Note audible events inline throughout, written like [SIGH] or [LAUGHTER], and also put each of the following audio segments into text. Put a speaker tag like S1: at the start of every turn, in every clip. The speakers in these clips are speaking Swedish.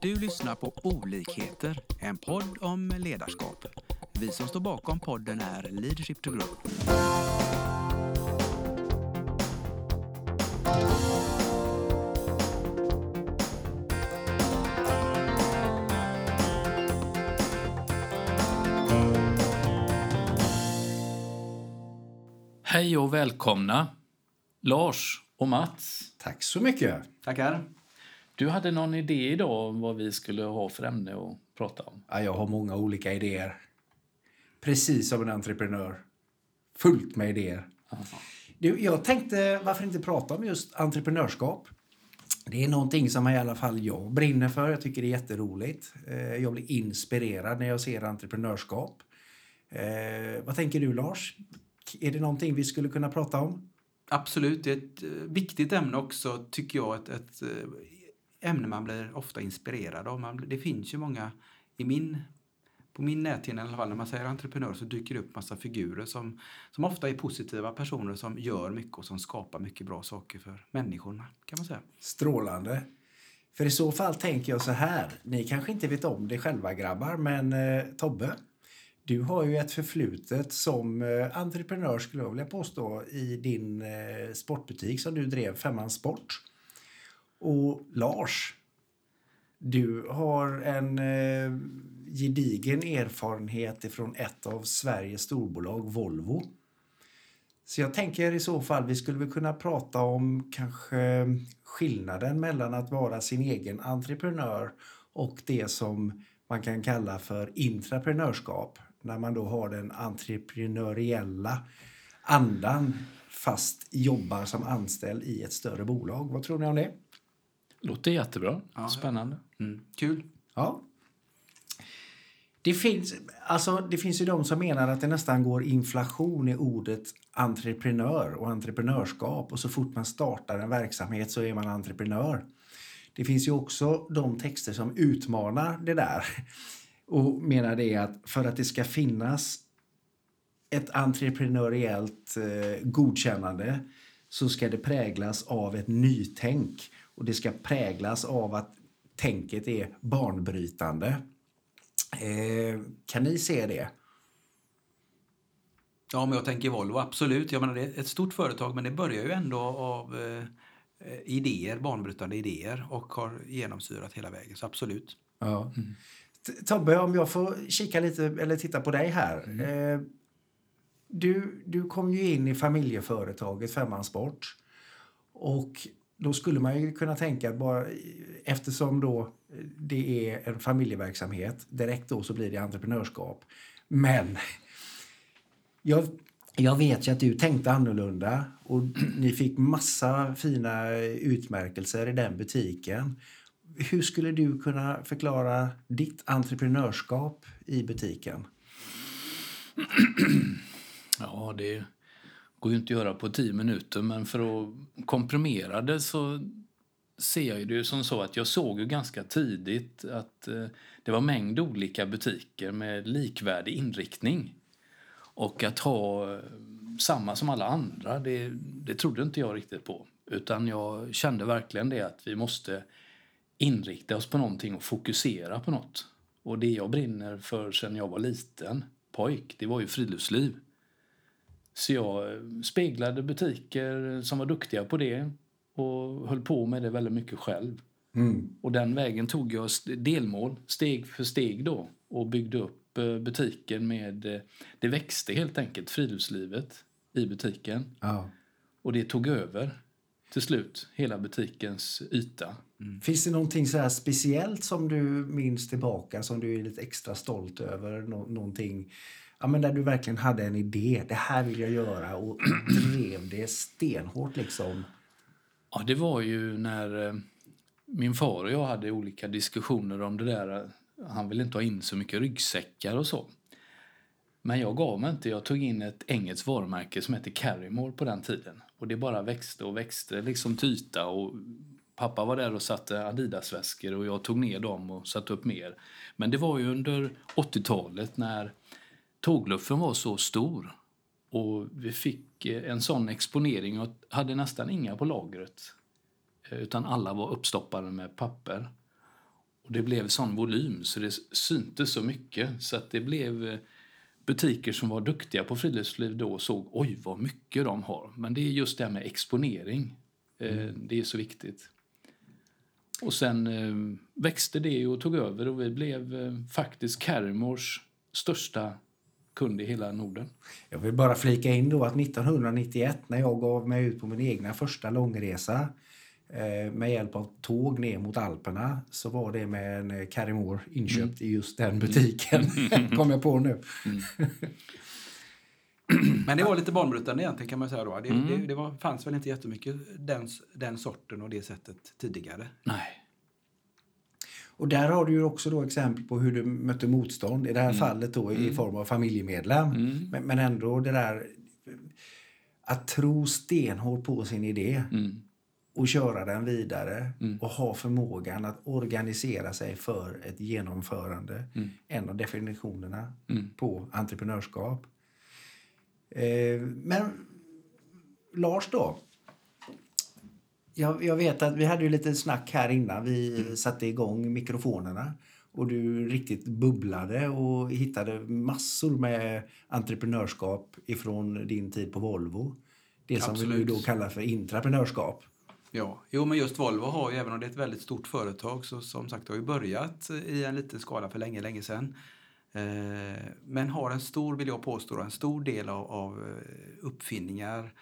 S1: Du lyssnar på Olikheter, en podd om ledarskap. Vi som står bakom podden är Leadership to Grow.
S2: Hej och välkomna, Lars och Mats.
S3: Tack så mycket.
S1: Tackar.
S2: Du hade någon idé idag om vad vi skulle ha för ämne att prata om.
S3: Ja, jag har många olika idéer. Precis som en entreprenör. Fullt med idéer. Du, jag tänkte varför inte prata om just entreprenörskap. Det är någonting som i alla fall jag brinner för. Jag tycker det är jätteroligt. Eh, Jag blir inspirerad när jag ser entreprenörskap. Eh, vad tänker du Lars? Är det någonting vi skulle kunna prata om?
S4: Absolut, det är ett eh, viktigt ämne också tycker jag. Ett, ett ämnen ämne man blir ofta inspirerad av. Man, det finns ju många, i min, på min näthinna i alla fall, när man säger entreprenör så dyker det upp massa figurer som, som ofta är positiva personer som gör mycket och som skapar mycket bra saker för människorna kan man säga.
S3: Strålande. För i så fall tänker jag så här. Ni kanske inte vet om det själva grabbar, men eh, Tobbe, du har ju ett förflutet som eh, entreprenör skulle jag vilja påstå i din eh, sportbutik som du drev, Femman Sport. Och Lars, du har en eh, gedigen erfarenhet ifrån ett av Sveriges storbolag, Volvo. Så jag tänker i så fall vi skulle väl kunna prata om kanske skillnaden mellan att vara sin egen entreprenör och det som man kan kalla för intraprenörskap. När man då har den entreprenöriella andan fast jobbar som anställd i ett större bolag. Vad tror ni om det?
S2: Låter jättebra.
S4: Ja.
S2: Spännande.
S4: Mm. Kul!
S3: Ja. Det finns, alltså, det finns ju de som menar att det nästan går inflation i ordet entreprenör och entreprenörskap och så fort man startar en verksamhet så är man entreprenör. Det finns ju också de texter som utmanar det där och menar det att för att det ska finnas ett entreprenöriellt eh, godkännande så ska det präglas av ett nytänk och det ska präglas av att tänket är banbrytande. Eh, kan ni se det?
S4: Ja, men jag tänker Volvo, absolut. Jag menar, det är ett stort företag men det börjar ju ändå av eh, idéer, banbrytande idéer och har genomsyrat hela vägen. Så absolut.
S3: Ja. T- Tobbe, om jag får kika lite eller titta på dig här. Eh, du, du kom ju in i familjeföretaget Femman Sport. Och då skulle man ju kunna tänka att bara eftersom då eh, det är en familjeverksamhet direkt då så blir det entreprenörskap. Men [LAUGHS] jag, jag vet ju att du tänkte annorlunda och [CLEARS THROAT] ni fick massa fina utmärkelser i den butiken. Hur skulle du kunna förklara ditt entreprenörskap i butiken? [CLEARS THROAT]
S2: Ja, det går ju inte att göra på tio minuter, men för att komprimera det så ser jag ju det som så att jag såg ju ganska tidigt att eh, det var mängd olika butiker med likvärdig inriktning. Och att ha eh, samma som alla andra, det, det trodde inte jag riktigt på. Utan jag kände verkligen det att vi måste inrikta oss på någonting och fokusera på något. Och det jag brinner för sen jag var liten pojk, det var ju friluftsliv. Så jag eh, speglade butiker som var duktiga på det och höll på med det väldigt mycket själv. Och den vägen tog jag delmål, steg för steg då och byggde upp eh, butiken med... eh, Det växte helt enkelt, friluftslivet, i butiken.
S3: Ja.
S2: Och det tog över till slut hela butikens yta.
S3: Finns det någonting så här speciellt som du minns tillbaka som du är lite extra stolt över? Nå- någonting ja, men där du verkligen hade en idé. Det här vill jag göra och drev det stenhårt liksom.
S2: Ja, det var ju när eh, min far och jag hade olika diskussioner om det där. Han ville inte ha in så mycket ryggsäckar och så. Men jag gav mig inte. Jag tog in ett engelskt varumärke som hette Carrymore på den tiden. Och det bara växte och växte liksom till yta. Och pappa var där och satte Adidas-väskor och jag tog ner dem och satte upp mer. Men det var ju under 80-talet när tågluffen var så stor och vi fick eh, en sån exponering och hade nästan inga på lagret. Eh, Utan alla var uppstoppade med papper. Och det blev sån volym så det syntes så mycket så att det blev eh, butiker som var duktiga på friluftsliv då såg oj vad mycket de har. Men det är just det här med exponering. Eh, Det är så viktigt. Och sen växte det och tog över och vi blev faktiskt Carrymores största kund i hela Norden.
S3: Jag vill bara flika in då att 1991 när jag gav mig ut på min egna första långresa eh, med hjälp av tåg ner mot Alperna så var det med en eh, Carrymore inköpt i just den butiken. [LAUGHS] Kom jag på nu. [LAUGHS]
S4: Men det var lite banbrytande egentligen kan man säga då. Det,
S2: Mm.
S4: det, det var, fanns väl inte jättemycket den, den sorten och det sättet tidigare.
S2: Nej.
S3: Och där har du ju också då exempel på hur du mötte motstånd. I det här fallet då i form av familjemedlem.
S2: Mm.
S3: Men, men ändå det där att tro stenhårt på sin idé
S2: Mm.
S3: och köra den vidare
S2: Mm.
S3: och ha förmågan att organisera sig för ett genomförande.
S2: Mm.
S3: En av definitionerna
S2: Mm.
S3: på entreprenörskap. Eh, men Lars då? Jag, jag vet att vi hade ju lite snack här innan vi
S2: Mm.
S3: satte igång mikrofonerna. Och du riktigt bubblade och hittade massor med entreprenörskap ifrån din tid på Volvo. Det som vi nu
S4: Absolut.
S3: då kallar för intraprenörskap.
S4: Ja, jo men just Volvo har ju, även om det är ett väldigt stort företag, så som sagt har ju börjat i en liten skala för länge, länge sedan. Eh, men har en stor, vill jag påstå, en stor del av, av eh, uppfinningar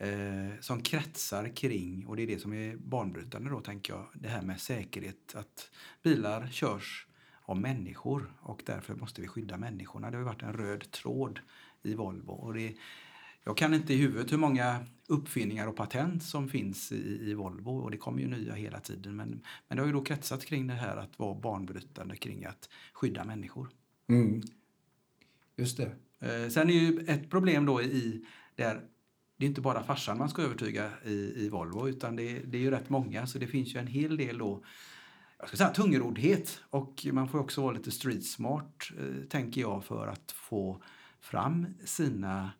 S4: eh, som kretsar kring, och det är det som är banbrytande då tänker jag, det här med säkerhet, att bilar körs av människor och därför måste vi skydda människorna. Det har varit en röd tråd i Volvo. Och det, jag kan inte i huvudet hur många uppfinningar och patent som finns i, i Volvo och det kommer ju nya hela tiden. Men, men det har ju då kretsat kring det här att vara banbrytande kring att skydda människor.
S3: Mm. Just det.
S4: Eh, sen är ju ett problem då i där det är inte bara farsan man ska övertyga i, i Volvo utan det, det är ju rätt många så det finns ju en hel del då jag ska säga tungroddhet och man får också vara lite street smart eh, tänker jag för att få fram sina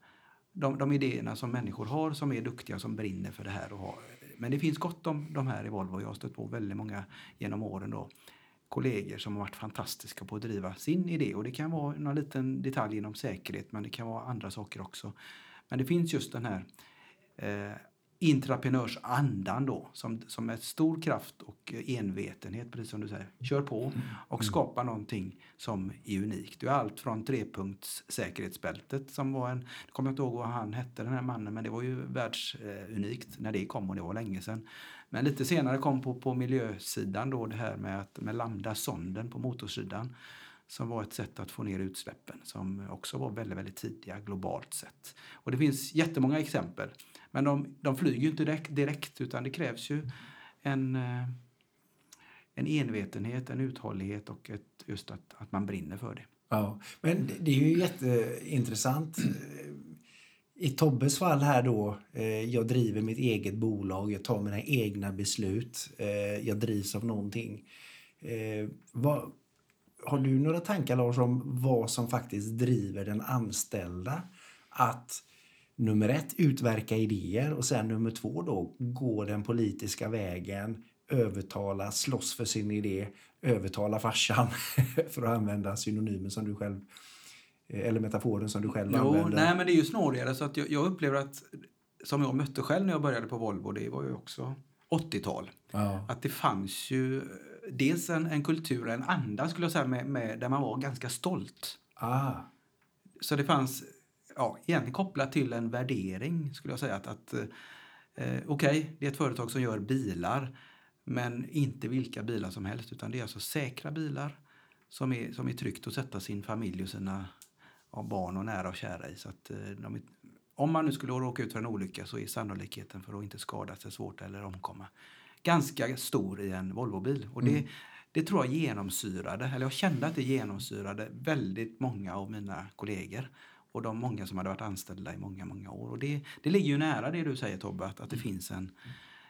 S4: de, de idéerna som människor har som är duktiga som brinner för det här. Och har. Men det finns gott om de här i Volvo. Jag har stött på väldigt många genom åren då kollegor som har varit fantastiska på att driva sin idé. Och det kan vara någon liten detalj inom säkerhet men det kan vara andra saker också. Men det finns just den här eh, intraprenörsandan då som, som är stor kraft och envetenhet, precis som du säger. Kör på och skapa någonting som är unikt. Det är allt från trepunkts säkerhetsbältet som var en, jag kommer inte ihåg vad han hette den här mannen, men det var ju världsunikt när det kom och det var länge sedan. Men lite senare kom på, på miljösidan då det här med, att, med lambda-sonden på motorsidan som var ett sätt att få ner utsläppen som också var väldigt, väldigt tidiga globalt sett. Och det finns jättemånga exempel. Men de, de flyger ju inte direkt, direkt utan det krävs ju en, eh, en envetenhet, en uthållighet och ett, just att, att man brinner för det.
S3: Ja, men det- det är ju jätteintressant. I Tobbes fall här då, eh, jag driver mitt eget bolag, jag tar mina egna beslut, eh, jag drivs av någonting. Eh, vad, har du några tankar Lars om vad som faktiskt driver den anställda att nummer ett utverka idéer och sen nummer två då gå den politiska vägen, övertala, slåss för sin idé, övertala farsan [LAUGHS] för att använda synonymen som du själv eh, eller metaforen som du själv
S4: Jo,
S3: använder.
S4: nej men det är ju snårigare så att jag, jag upplever att som jag mötte själv när jag började på Volvo, det var ju också 80-tal.
S3: Ja.
S4: Att det fanns ju dels en, en kultur, en anda skulle jag säga, med, med, där man var ganska stolt.
S3: Ah,
S4: Så det fanns, ja, egentligen kopplat till en värdering skulle jag säga. Att, att eh, okej, det är ett företag som gör bilar, men inte vilka bilar som helst, utan det är alltså säkra bilar som är, som är tryggt att sätta sin familj och sina ja, barn och nära och kära i. Så att, eh, de, är- om man nu skulle råka ut för en olycka så är sannolikheten för att inte skada sig svårt eller omkomma ganska stor i en Volvobil. Och det, det tror jag genomsyrade, eller jag kände att det genomsyrade väldigt många av mina kollegor och de många som hade varit anställda i många, många år. Och det, det ligger ju nära det du säger Tobbe, att, att det finns en,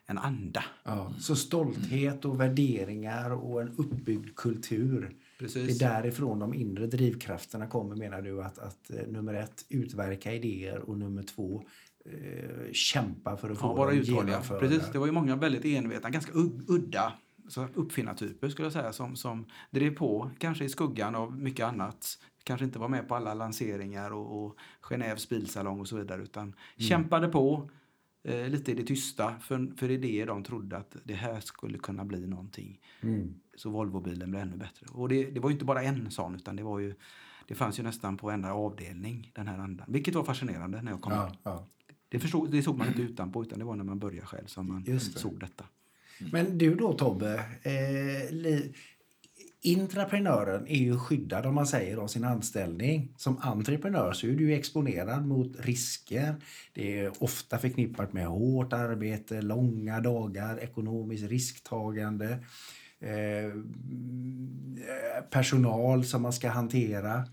S4: en anda.
S3: ja. Så stolthet och värderingar och en uppbyggd kultur. Det
S4: Precis.
S3: är därifrån de inre drivkrafterna kommer menar du att, att eh, nummer ett utverka idéer och nummer två eh, kämpa för att få
S4: Ja, vara
S3: dem
S4: uthålliga.
S3: genomförda.
S4: Precis, det var ju många väldigt envetna, ganska udda så uppfinnartyper skulle jag säga som, som drev på, kanske i skuggan av mycket annat. Kanske inte var med på alla lanseringar och, och Genèves bilsalong och så vidare utan kämpade på eh, lite i det tysta för, för idéer de trodde att det här skulle kunna bli någonting.
S3: Mm.
S4: Så Volvobilen blev ännu bättre. Och det, det var inte bara en sån utan det var ju det fanns ju nästan på varenda avdelning den här andan. Vilket var fascinerande när jag kom
S3: Ja, ja.
S4: Det, förstod, det såg man inte utanpå utan det var när man började själv som man
S3: det.
S4: såg detta.
S3: Men du då Tobbe, eh, li, intraprenören är ju skyddad om man säger av sin anställning. Som entreprenör så är du exponerad mot risker. Det är ofta förknippat med hårt arbete, långa dagar, ekonomiskt risktagande. Eh, personal som man ska hantera.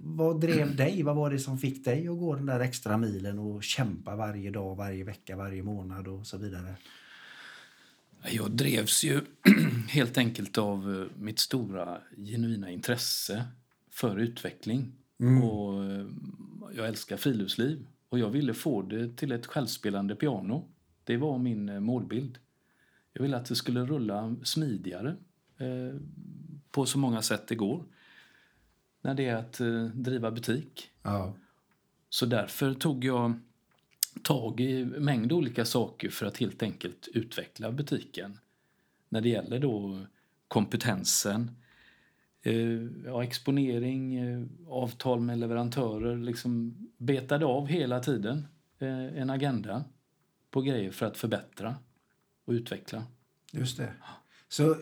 S3: Vad drev dig? Vad var det som fick dig att gå den där extra milen och kämpa varje dag, varje vecka, varje månad och så vidare?
S2: Jag drevs ju [CLEARS THROAT] helt enkelt av eh, mitt stora genuina intresse för utveckling. Och eh, jag älskar friluftsliv och jag ville få det till ett självspelande piano. Det var min målbild. Jag ville att det skulle rulla smidigare eh, på så många sätt det går när det är att eh, driva butik.
S3: Ja.
S2: Så därför tog jag tag i mängd olika saker för att helt enkelt utveckla butiken. När det gäller då kompetensen, eh, ja, exponering, eh, avtal med leverantörer. Liksom betade av hela tiden eh, en agenda på grejer för att förbättra och utveckla.
S3: Just det. Så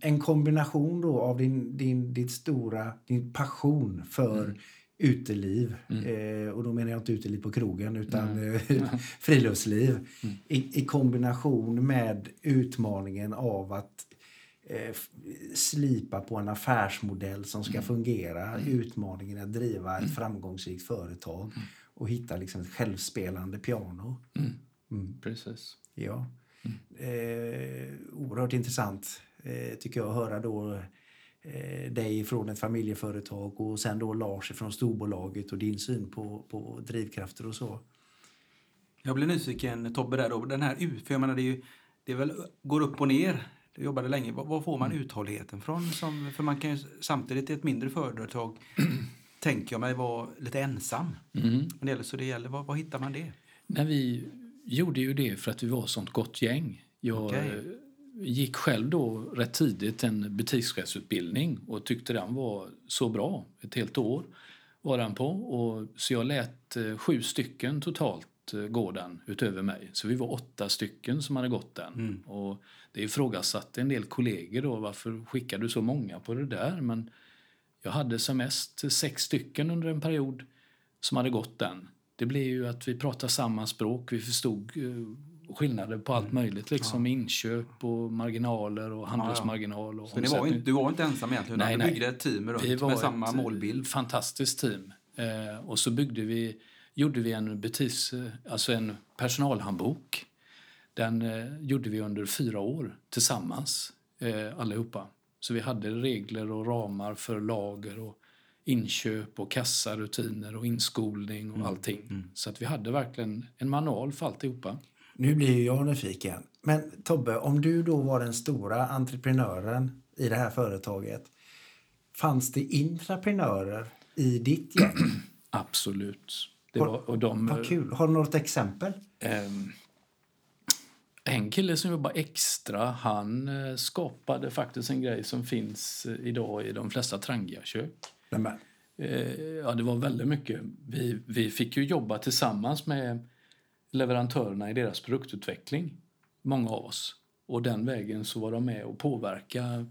S3: en kombination då av din, din, ditt stora, din passion för uteliv. Eh, och då menar jag inte uteliv på krogen utan eh, [LAUGHS] friluftsliv. I, I kombination med utmaningen av att eh, slipa på en affärsmodell som ska fungera. Utmaningen att driva ett framgångsrikt företag och hitta liksom ett självspelande piano. Mm.
S2: Precis.
S3: Ja. Eh, oerhört intressant eh, tycker jag att höra då eh, dig från ett familjeföretag och sen då Lars från storbolaget och din syn på, på drivkrafter och så.
S4: Jag blev nyfiken Tobbe där då. Den här ut, för jag menar det är ju, det är väl, går upp och ner. Du jobbade länge. Var, var får man uthålligheten från? Som, för man kan ju samtidigt i ett mindre företag tänker jag mig vara lite ensam.
S2: Mm.
S4: Men det gäller, så det gäller, var, var hittar man det?
S2: Nej, vi gjorde ju det för att vi var ett sånt gott gäng. Jag
S4: Okej.
S2: eh, gick själv då rätt tidigt en butikschefsutbildning och tyckte den var så bra. Ett helt år var den på. Och, så jag lät eh, sju stycken totalt eh, gå den utöver mig. Så vi var åtta stycken som hade gått den. Och det ifrågasatte en del kollegor då varför skickar du så många på det där? Men jag hade som mest sex stycken under en period som hade gått den. Det blev ju att vi pratade samma språk. Vi förstod eh, skillnader på allt möjligt. Liksom inköp och marginaler och handelsmarginal. Och
S4: Så ni var inte, du var inte ensam egentligen,
S2: Nej,
S4: du
S2: nej.
S4: byggde ett team runt
S2: Vi var
S4: med samma
S2: ett
S4: målbild.
S2: fantastiskt team. Eh, och så byggde vi, gjorde vi en, butiks, alltså en personalhandbok. Den eh, gjorde vi under fyra år tillsammans, eh, allihopa. Så vi hade regler och ramar för lager och inköp och kassarutiner och inskolning och allting. Så att vi hade verkligen en manual för alltihopa.
S3: Nu blir jag nyfiken. Men Tobbe, om du då var den stora entreprenören i det här företaget. Fanns det intraprenörer i ditt gäng? [CLEARS THROAT]
S2: Absolut. Det var, och de,
S3: Vad kul. Har du något exempel?
S2: Ehm, en kille som jobbar extra, han eh, skapade faktiskt en grej som finns eh, idag i de flesta Trangia-kök.
S3: Nämen.
S2: Eh, ja, det var väldigt mycket. Vi, vi fick ju jobba tillsammans med leverantörerna i deras produktutveckling, många av oss. Och den vägen så var de med och påverka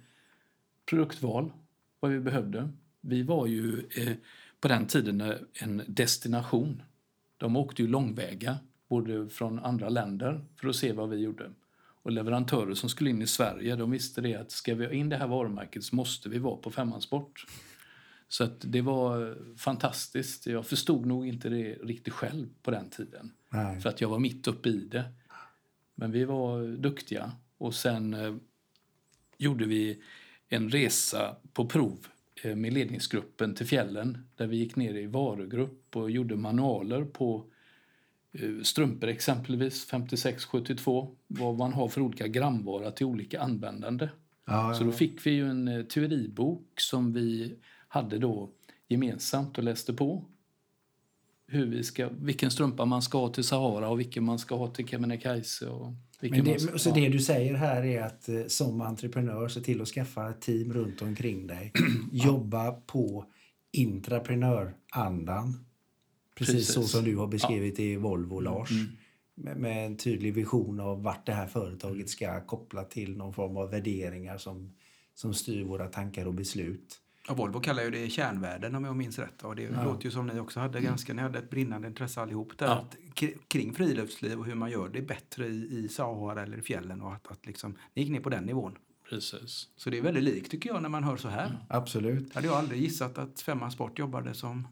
S2: produktval, vad vi behövde. Vi var ju eh, på den tiden en destination. De åkte ju långväga, både från andra länder, för att se vad vi gjorde. Och leverantörer som skulle in i Sverige, de visste det att ska vi ha in det här varumärket så måste vi vara på Femmansport. Så det var fantastiskt. Jag förstod nog inte det riktigt själv på den tiden.
S3: nej.
S2: För att jag var mitt uppe i det. Men vi var duktiga. Och sen eh, gjorde vi en resa på prov eh, med ledningsgruppen till fjällen. Där vi gick ner i varugrupp och gjorde manualer på eh, strumpor exempelvis, 56-72. Vad man har för olika gramvara till olika användande.
S3: Ja,
S2: Så då fick vi ju en eh, teoribok som vi hade då gemensamt och läste på. Hur vi ska, vilken strumpa man ska ha till Sahara och vilken man ska ha till Kebnekaise. Och vilken
S3: Men
S2: man ska,
S3: det, så
S2: ja.
S3: det du säger här är att eh, som entreprenör se till att skaffa ett team runt omkring dig. [CLEARS THROAT] Jobba på intraprenörandan. Precis,
S2: Precis.
S3: så som du har beskrivit i Volvo, Lars.
S2: Mm.
S3: Med, med en tydlig vision av vart det här företaget ska koppla till någon form av värderingar som, som styr våra tankar och beslut.
S4: Och Volvo kallar ju det kärnvärden om jag minns rätt. Och det
S3: Ja.
S4: låter ju som ni också hade ganska, ni hade ett brinnande intresse allihop där.
S2: Ja.
S4: Att, kring friluftsliv och hur man gör det bättre i, i Sahara eller i fjällen. Och att, att liksom, ni gick ner på den nivån.
S2: Precis.
S4: Så det är väldigt likt tycker jag när man hör så här.
S3: Absolut.
S4: Hade jag aldrig gissat att Femman Sport jobbade som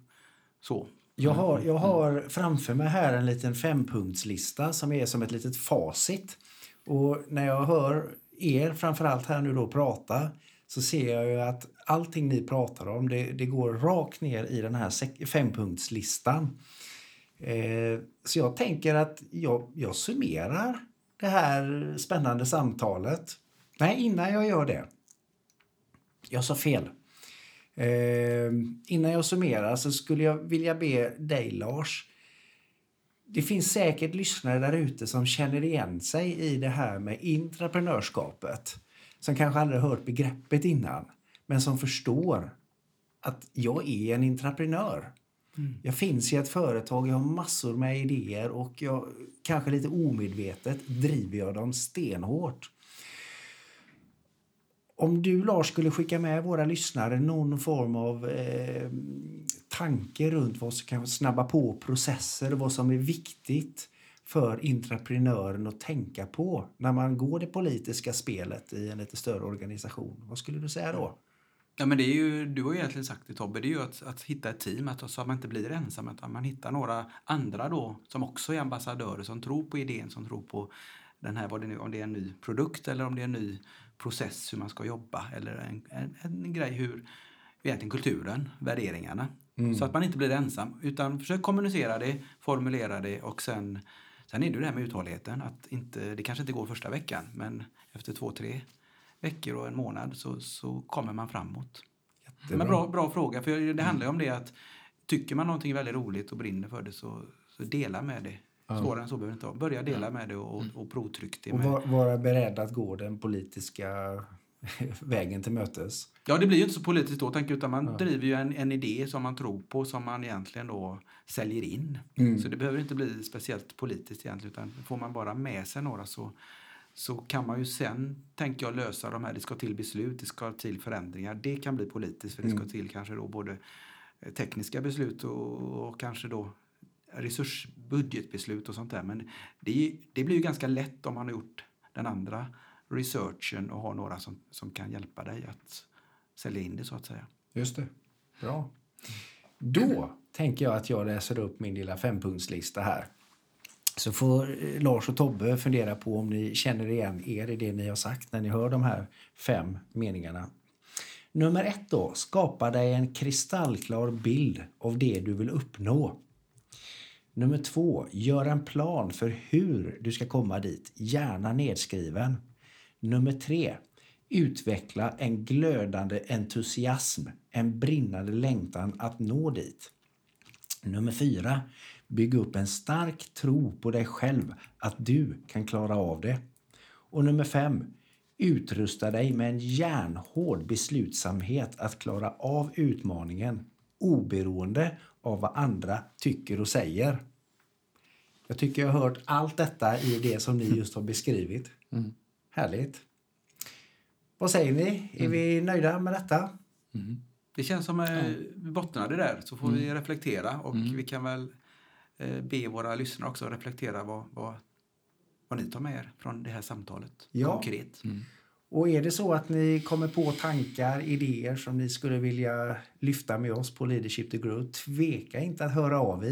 S4: så.
S3: Jag har, jag har framför mig här en liten fempunktslista som är som ett litet facit. Och när jag hör er framförallt här nu då prata så ser jag ju att allting ni pratar om det, det går rakt ner i den här fempunktslistan. Eh, så jag tänker att jag, jag summerar det här spännande samtalet. Nej, innan jag gör det. Jag sa fel. Eh, innan jag summerar så skulle jag vilja be dig, Lars. Det finns säkert lyssnare där ute som känner igen sig i det här med intraprenörskapet. Som kanske aldrig hört begreppet innan, men som förstår att jag är en intraprenör. Jag finns i ett företag, jag har massor med idéer och jag, kanske lite omedvetet driver jag dem stenhårt. Om du, Lars, skulle skicka med våra lyssnare någon form av eh, tanke runt vad som kan snabba på processer och vad som är viktigt för intraprenören att tänka på när man går det politiska spelet i en lite större organisation. Vad skulle du säga då?
S4: Ja, men det är ju, du har ju egentligen sagt det Tobbe, det är ju att, att hitta ett team, att, så att man inte blir ensam, att man hittar några andra då som också är ambassadörer, som tror på idén, som tror på den här, vad det nu, om det är en ny produkt eller om det är en ny process hur man ska jobba eller en, en, en grej hur, egentligen kulturen, värderingarna. Så att man inte blir ensam, utan försök kommunicera det, formulera det och sen, sen är det ju det här med uthålligheten, att inte, det kanske inte går första veckan, men efter två, tre veckor och en månad så, så kommer man framåt. Men bra, bra fråga, för det handlar ju om det att tycker man någonting väldigt roligt och brinner för det så, så dela med det. Svårare än så behöver det inte vara. Börja dela med det och, och provtryck det
S3: Och
S4: med.
S3: va- vara beredd att gå den politiska [LAUGHS] vägen till mötes.
S4: Ja, det blir ju inte så politiskt då, tänker utan man driver ju en, en idé som man tror på som man egentligen då säljer in.
S3: Mm.
S4: Så det behöver inte bli speciellt politiskt egentligen, utan får man bara med sig några så, så kan man ju sen, tänker jag, lösa de här, det ska till beslut, det ska till förändringar. Det kan bli politiskt, för det ska till kanske då både eh, tekniska beslut och, och kanske då resursbudgetbeslut och sånt där. Men det, det blir ju ganska lätt om man har gjort den andra researchen och ha några som, som kan hjälpa dig att sälja in det så att säga.
S3: Just det. Bra. Då tänker jag att jag läser upp min lilla fempunktslista här. Så får Lars och Tobbe fundera på om ni känner igen er i det ni har sagt när ni hör de här fem meningarna. Nummer ett då. Skapa dig en kristallklar bild av det du vill uppnå. Nummer två. Gör en plan för hur du ska komma dit, gärna nedskriven. Nummer tre. Utveckla en glödande entusiasm, en brinnande längtan att nå dit. Nummer fyra. Bygg upp en stark tro på dig själv att du kan klara av det. Och nummer fem. Utrusta dig med en järnhård beslutsamhet att klara av utmaningen oberoende av vad andra tycker och säger. Jag tycker jag har hört allt detta i det som ni just har beskrivit. Mm. Härligt. Vad säger ni? Är vi nöjda med detta?
S4: Det känns som att vi bottnar det där så får
S3: Mm.
S4: vi reflektera och vi kan väl eh, be våra lyssnare också reflektera vad, vad, vad ni tar med er från det här samtalet
S3: Ja.
S4: konkret.
S3: Och är det så att ni kommer på tankar, idéer som ni skulle vilja lyfta med oss på Leadership to Grow, tveka inte att höra av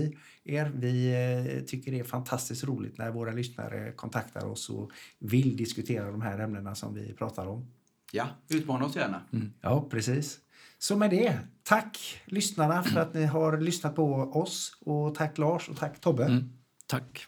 S3: er. Vi eh, tycker det är fantastiskt roligt när våra lyssnare kontaktar oss och vill diskutera de här ämnena som vi pratar om.
S4: Ja, utmana oss gärna.
S3: Ja, precis. Så med det, tack lyssnarna för att ni har lyssnat på oss och tack Lars och tack Tobbe.
S2: Mm. Tack.